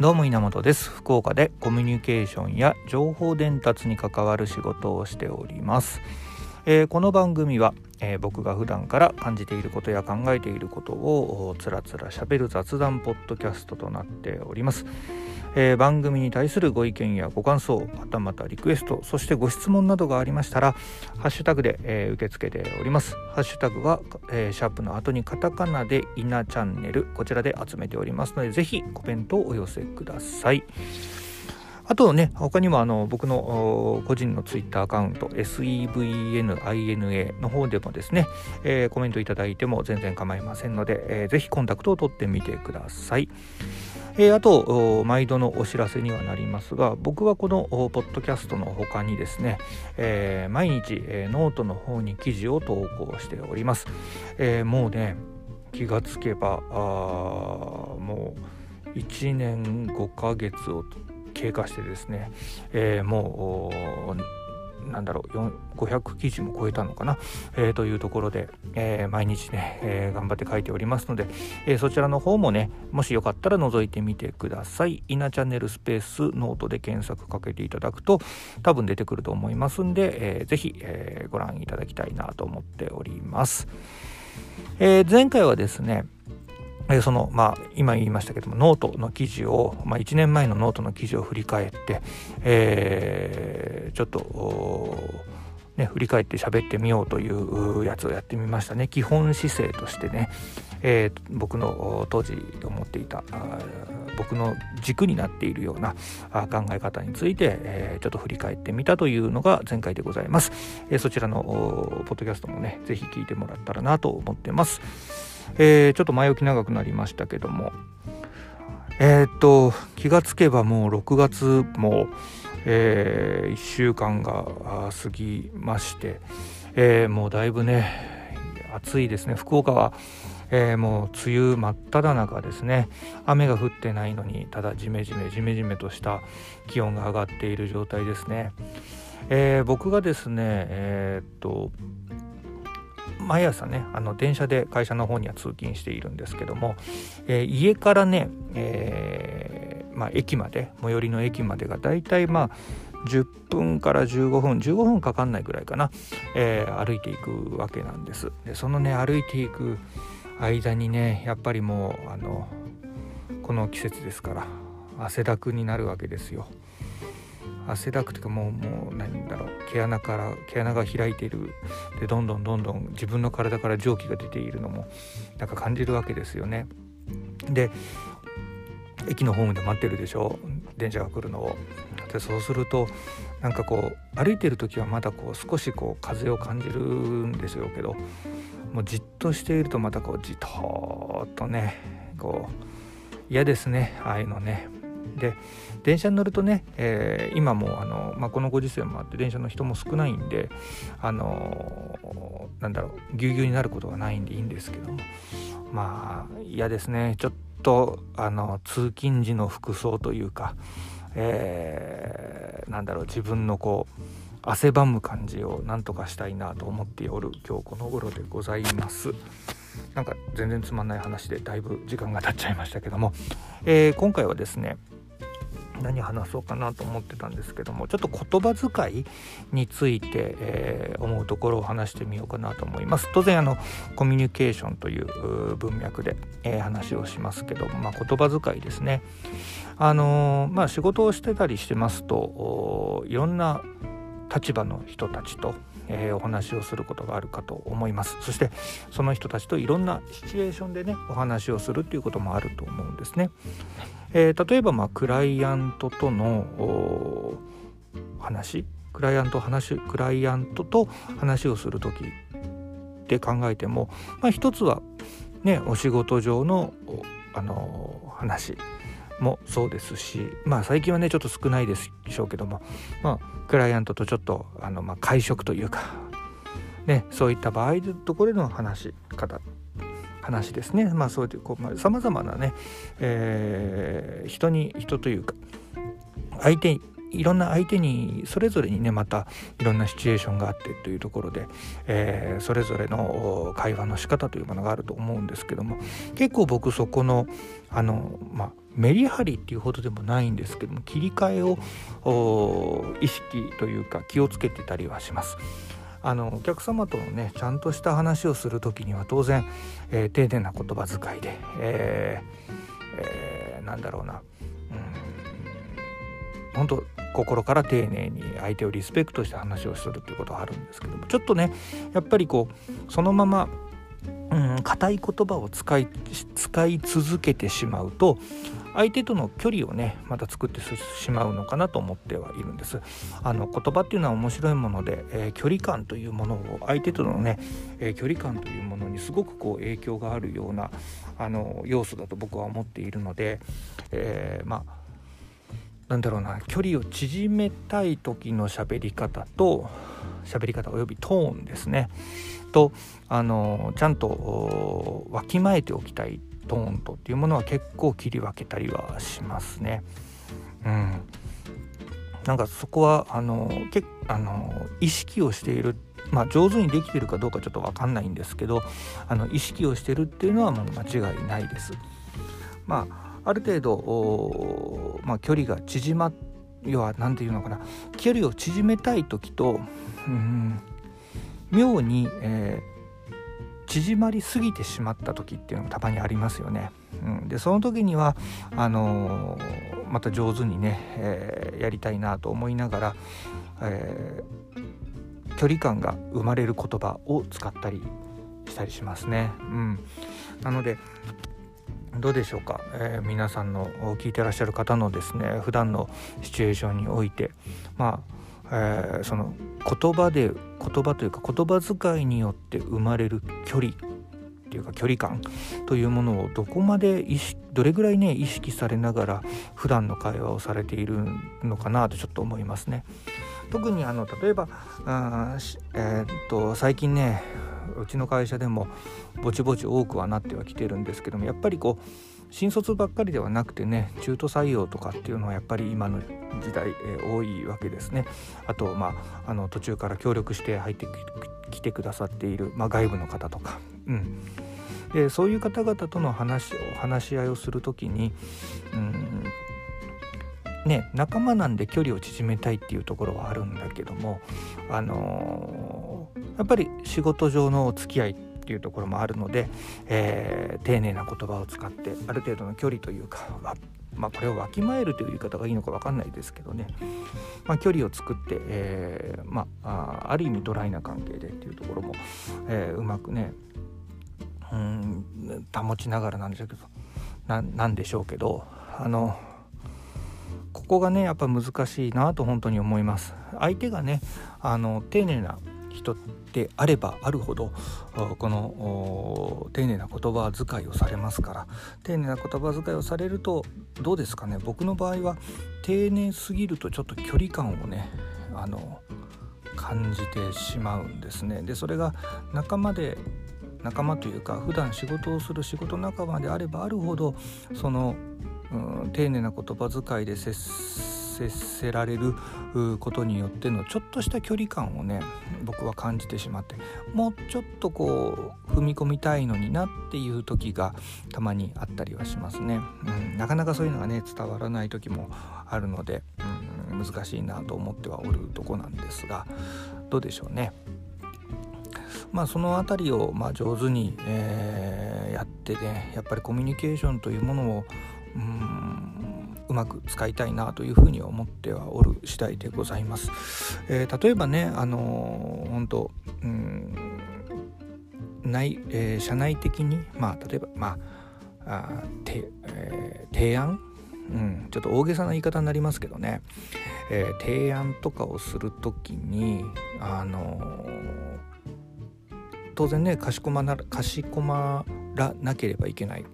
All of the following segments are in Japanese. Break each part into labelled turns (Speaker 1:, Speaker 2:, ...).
Speaker 1: どうも稲本です。福岡でコミュニケーションや情報伝達に関わる仕事をしております、えー、この番組は、えー、僕が普段から感じていることや考えていることをつらつらしゃべる雑談ポッドキャストとなっております。えー、番組に対するご意見やご感想またまたリクエストそしてご質問などがありましたらハッシュタグで、えー、受け付けておりますハッシュタグは、えー、シャープの後にカタカナでイナチャンネルこちらで集めておりますのでぜひコメントをお寄せくださいあとね、他にもあの僕の個人のツイッターアカウント SEVNINA の方でもですね、えー、コメントいただいても全然構いませんので、えー、ぜひコンタクトを取ってみてください。えー、あと毎度のお知らせにはなりますが僕はこのポッドキャストの他にですね、えー、毎日、えー、ノートの方に記事を投稿しております、えー、もうね気がつけばあもう1年5ヶ月を経過してですね、えー、もうなんだろう500記事も超えたのかな、えー、というところで、えー、毎日ね、えー、頑張って書いておりますので、えそちらの方もねもしよかったら覗いてみてください。イナチャンネルスペースノートで検索かけていただくと多分出てくると思いますんで、えー、ぜひ、えご覧いただきたいなと思っております、え前回はですねそのまあ今言いましたけどもノートの記事を、まあ、1年前のノートの記事を振り返って、えー、ちょっとね、振り返って喋ってみようというやつをやってみましたね。基本姿勢としてね、えー、僕の当時思っていた僕の軸になっているような考え方について、えー、ちょっと振り返ってみたというのが前回でございます、え、そちらのポッドキャストもね是非聞いてもらったらなと思ってます。えー、ちょっと前置き長くなりましたけども。えー、っと気がつけばもう6月も、えー、1週間が過ぎまして、えー、もうだいぶね暑いですね。福岡は、え、もう梅雨真っ只中ですね。雨が降ってないのにただジメジメジメジメとした気温が上がっている状態ですね、え、僕がですねえ、っと毎朝ねあの電車で会社の方には通勤しているんですけども、えー、家からね、えー、まあ、駅まで最寄りの駅までがだいたいまあ10分から15分15分かかんないぐらいかな、えー、歩いていくわけなんです。でそのね歩いていく間にねやっぱりもうあのこの季節ですから汗だくになるわけですよ。汗だくというかもうもう何だろう毛穴から毛穴が開いているでどんどんどんどん自分の体から蒸気が出ているのもなんか感じるわけですよね。で駅のホームで待ってるでしょ？電車が来るのを。でそうするとなんかこう歩いてる時はまだこう少しこう風を感じるんですよけどもうじっとしているとまたこうじとっとねこう嫌ですねああいうのね。で電車に乗るとね、えー、今もあの、まあ、このご時世もあって電車の人も少ないんであのー、なんだろうぎゅうぎゅうになることがないんでいいんですけども。まあ嫌ですね。ちょっとあの通勤時の服装というか、えー、なんだろう自分のこう汗ばむ感じをなんとかしたいなと思っておる今日この頃でございます。なんか全然つまんない話でだいぶ時間が経っちゃいましたけども、えー、今回はですね何話そうかなと思ってたんですけどもちょっと言葉遣いについて、えー、思うところを話してみようかなと思います。当然あのコミュニケーションという文脈で、えー、話をしますけども、まあ、言葉遣いですね。あのー、まあ仕事をしてたりしてますといろんな立場の人たちとえー、お話をすることがあるかと思います。そしてその人たちといろんなシチュエーションでねお話をするっていうこともあると思うんですね、えー、例えばまあクライアントとの話？クライアント話？クライアントと話をする時で考えても、まあ、一つはねお仕事上のあの話。もそうですしまあ最近はねちょっと少ないでしょうけどもまあクライアントとちょっとあの、まあ、会食というか、ね、そういった場合のところでの話し方話ですね。まあそういうさまざ、まなね、えー、人に人というか相手いろんな相手にそれぞれにねまたいろんなシチュエーションがあってというところで、えー、それぞれの会話の仕方というものがあると思うんですけども結構僕そこのあのまあメリハリっていうほどでもないんですけども切り替えを意識というか気をつけてたりはします。あのお客様とのねちゃんとした話をする時には当然、えー、丁寧な言葉遣いで、えーえー、なんだろうなうん本当心から丁寧に相手をリスペクトして話をするっていうことはあるんですけどもちょっとねやっぱりこうそのまま硬、うん、い言葉を使い使い続けてしまうと相手との距離をねまた作ってしまうのかなと思ってはいるんです。あの言葉っていうのは面白いもので、えー、距離感というものを相手とのね、えー、距離感というものにすごくこう影響があるようなあの要素だと僕は思っているので、えー、まあなんだろうな距離を縮めたい時の喋り方と喋り方およびトーンですね。とあのちゃんとわきまえておきたいトーンとっていうものは結構切り分けたりはしますね。うん、なんかそこはあのけあの意識をしているまあ、上手にできてるかどうかちょっと分かんないんですけどあの意識をしてるっていうのはもう間違いないです。まあある程度、まあ、距離が縮ま要は何て言うのかな距離を縮めたい時とうん妙に、えー、縮まりすぎてしまった時っていうのもたまにありますよね。うん、でその時にはあのー、また上手にね、えー、やりたいなと思いながら、え距離感が生まれる言葉を使ったりしたりしますね。うん、なのでどうでしょうか、えー、皆さんの聞いてらっしゃる方のですね普段のシチュエーションにおいてまあ、えー、その言葉で言葉というか言葉遣いによって生まれる距離っていうか距離感というものをどこまで意識どれぐらいね意識されながら普段の会話をされているのかなとちょっと思いますね。特にあの例えばあ、えー、っと最近ねうちの会社でもぼちぼち多くはなってはきてるんですけどもやっぱりこう新卒ばっかりではなくてね中途採用とかっていうのはやっぱり今の時代、えー、多いわけですね。あとまああの途中から協力して入ってきてくださっている、まあ、外部の方とか、うん、でそういう方々との話を話し合いをする時に、うんね、仲間なんで距離を縮めたいっていうところはあるんだけども、あのー、やっぱり仕事上のお付き合いっていうところもあるので、えー、丁寧な言葉を使ってある程度の距離というか、まあ、これをわきまえるという言い方がいいのか分かんないですけどね、まあ、距離を作って、えー、まあ、ある意味ドライな関係でっていうところも、えうまくねうん保ちながらなんでしょうけどなんでしょうけどあのここがねやっぱ難しいなと本当に思います。相手がねあの丁寧な人であればあるほどこの丁寧な言葉遣いをされますから。丁寧な言葉遣いをされるとどうですかね。僕の場合は丁寧すぎるとちょっと距離感をねあの感じてしまうんですね。でそれが仲間で仲間というか普段仕事をする仕事仲間であればあるほどそのうん丁寧な言葉遣いで接せられることによってのちょっとした距離感をね僕は感じてしまってもうちょっとこう踏み込みたいのになっていう時がたまにあったりはしますね、うん、なかなかそういうのがね伝わらない時もあるので、うん、難しいなと思ってはおるとこなんですがどうでしょうね。まあ、その辺りをま上手に、えー、やってねやっぱりコミュニケーションというものをうんうまく使いたいなというふうに思ってはおる次第でございます。えー、例えばねあのー、本当うん内、えー、社内的にまあ例えばまああて、えー、提案？うん、ちょっと大げさな言い方になりますけどね、えー、提案とかをする時にあのー、当然ねかしこまなかしこまらなければいけないっ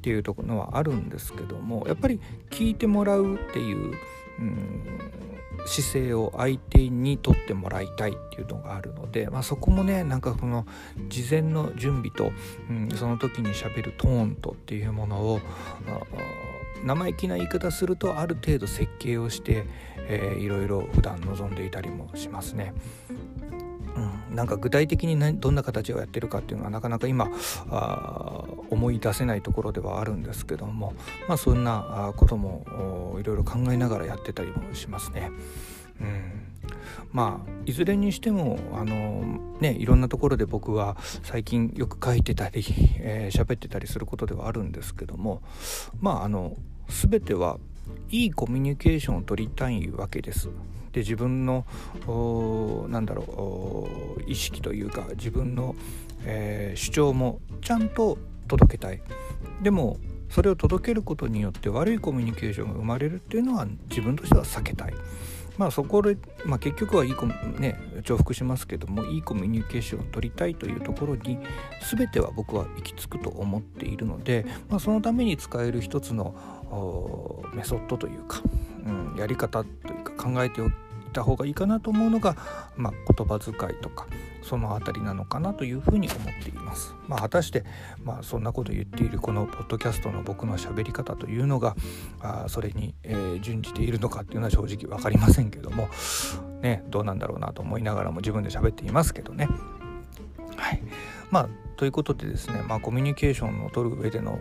Speaker 1: ていうところはあるんですけどもやっぱり聞いてもらうっていう、うん、姿勢を相手にとってもらいたいっていうのがあるので、まあ、そこもねなんかこの事前の準備と、うん、その時にしゃべるトーンとっていうものを生意気な言い方するとある程度設計をして、えー、いろいろ普段望んでいたりもしますね。うん、なんか具体的にどんな形をやってるかっていうのはなかなか今あ思い出せないところではあるんですけども、まあ、そんなこともいろいろ考えながらやってたりもしますね。うん、まあいずれにしてもあのねいろんなところで僕は最近よく書いてたり喋、えー、ってたりすることではあるんですけどもまああの全てはいいコミュニケーションを取りたいわけです。で自分のなんだろう意識というか自分の、えー、主張もちゃんと届けたい。でもそれを届けることによって悪いコミュニケーションが生まれるっていうのは自分としては避けたい。まあそこで、まあ、結局はいいコね重複しますけどもいいコミュニケーションを取りたいというところに全ては僕は行き着くと思っているので、まあ、そのために使える一つのメソッドというか、うん、やり方というか考えておいた方がいいかなと思うのが、まあ、言葉遣いとかその辺りなのかなというふうに思っています。まあ、果たして、まあ、そんなこと言っているこのポッドキャストの僕の喋り方というのがあそれに、えー、準じているのかっていうのは正直分かりませんけども、ね、どうなんだろうなと思いながらも自分で喋っていますけどね。はいまあ、ということでですね、まあ、コミュニケーションを取る上での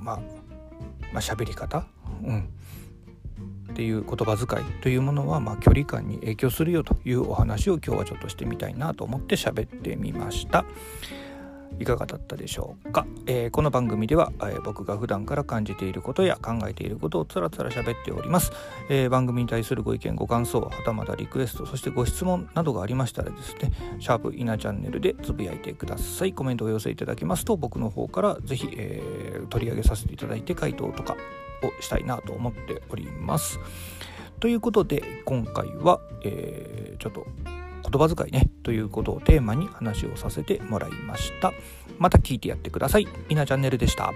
Speaker 1: まあまあ、喋り方、うん、っていう言葉遣いというものは、まあ、距離感に影響するよというお話を今日はちょっとしてみたいなと思って喋ってみました。いかがだったでしょうか、えー、この番組では、えー、僕が普段から感じていることや考えていることをつらつら喋っております、えー、番組に対するご意見ご感想はたまたリクエストそしてご質問などがありましたらですねシャープイナチャンネルでつぶやいてください。コメントを寄せいただけますと僕の方からぜひ、え取り上げさせていただいて回答とかをしたいなと思っております。ということで今回は、えー、ちょっと言葉遣いねということをテーマに話をさせてもらいました。また聞いてやってください。みなチャンネルでした。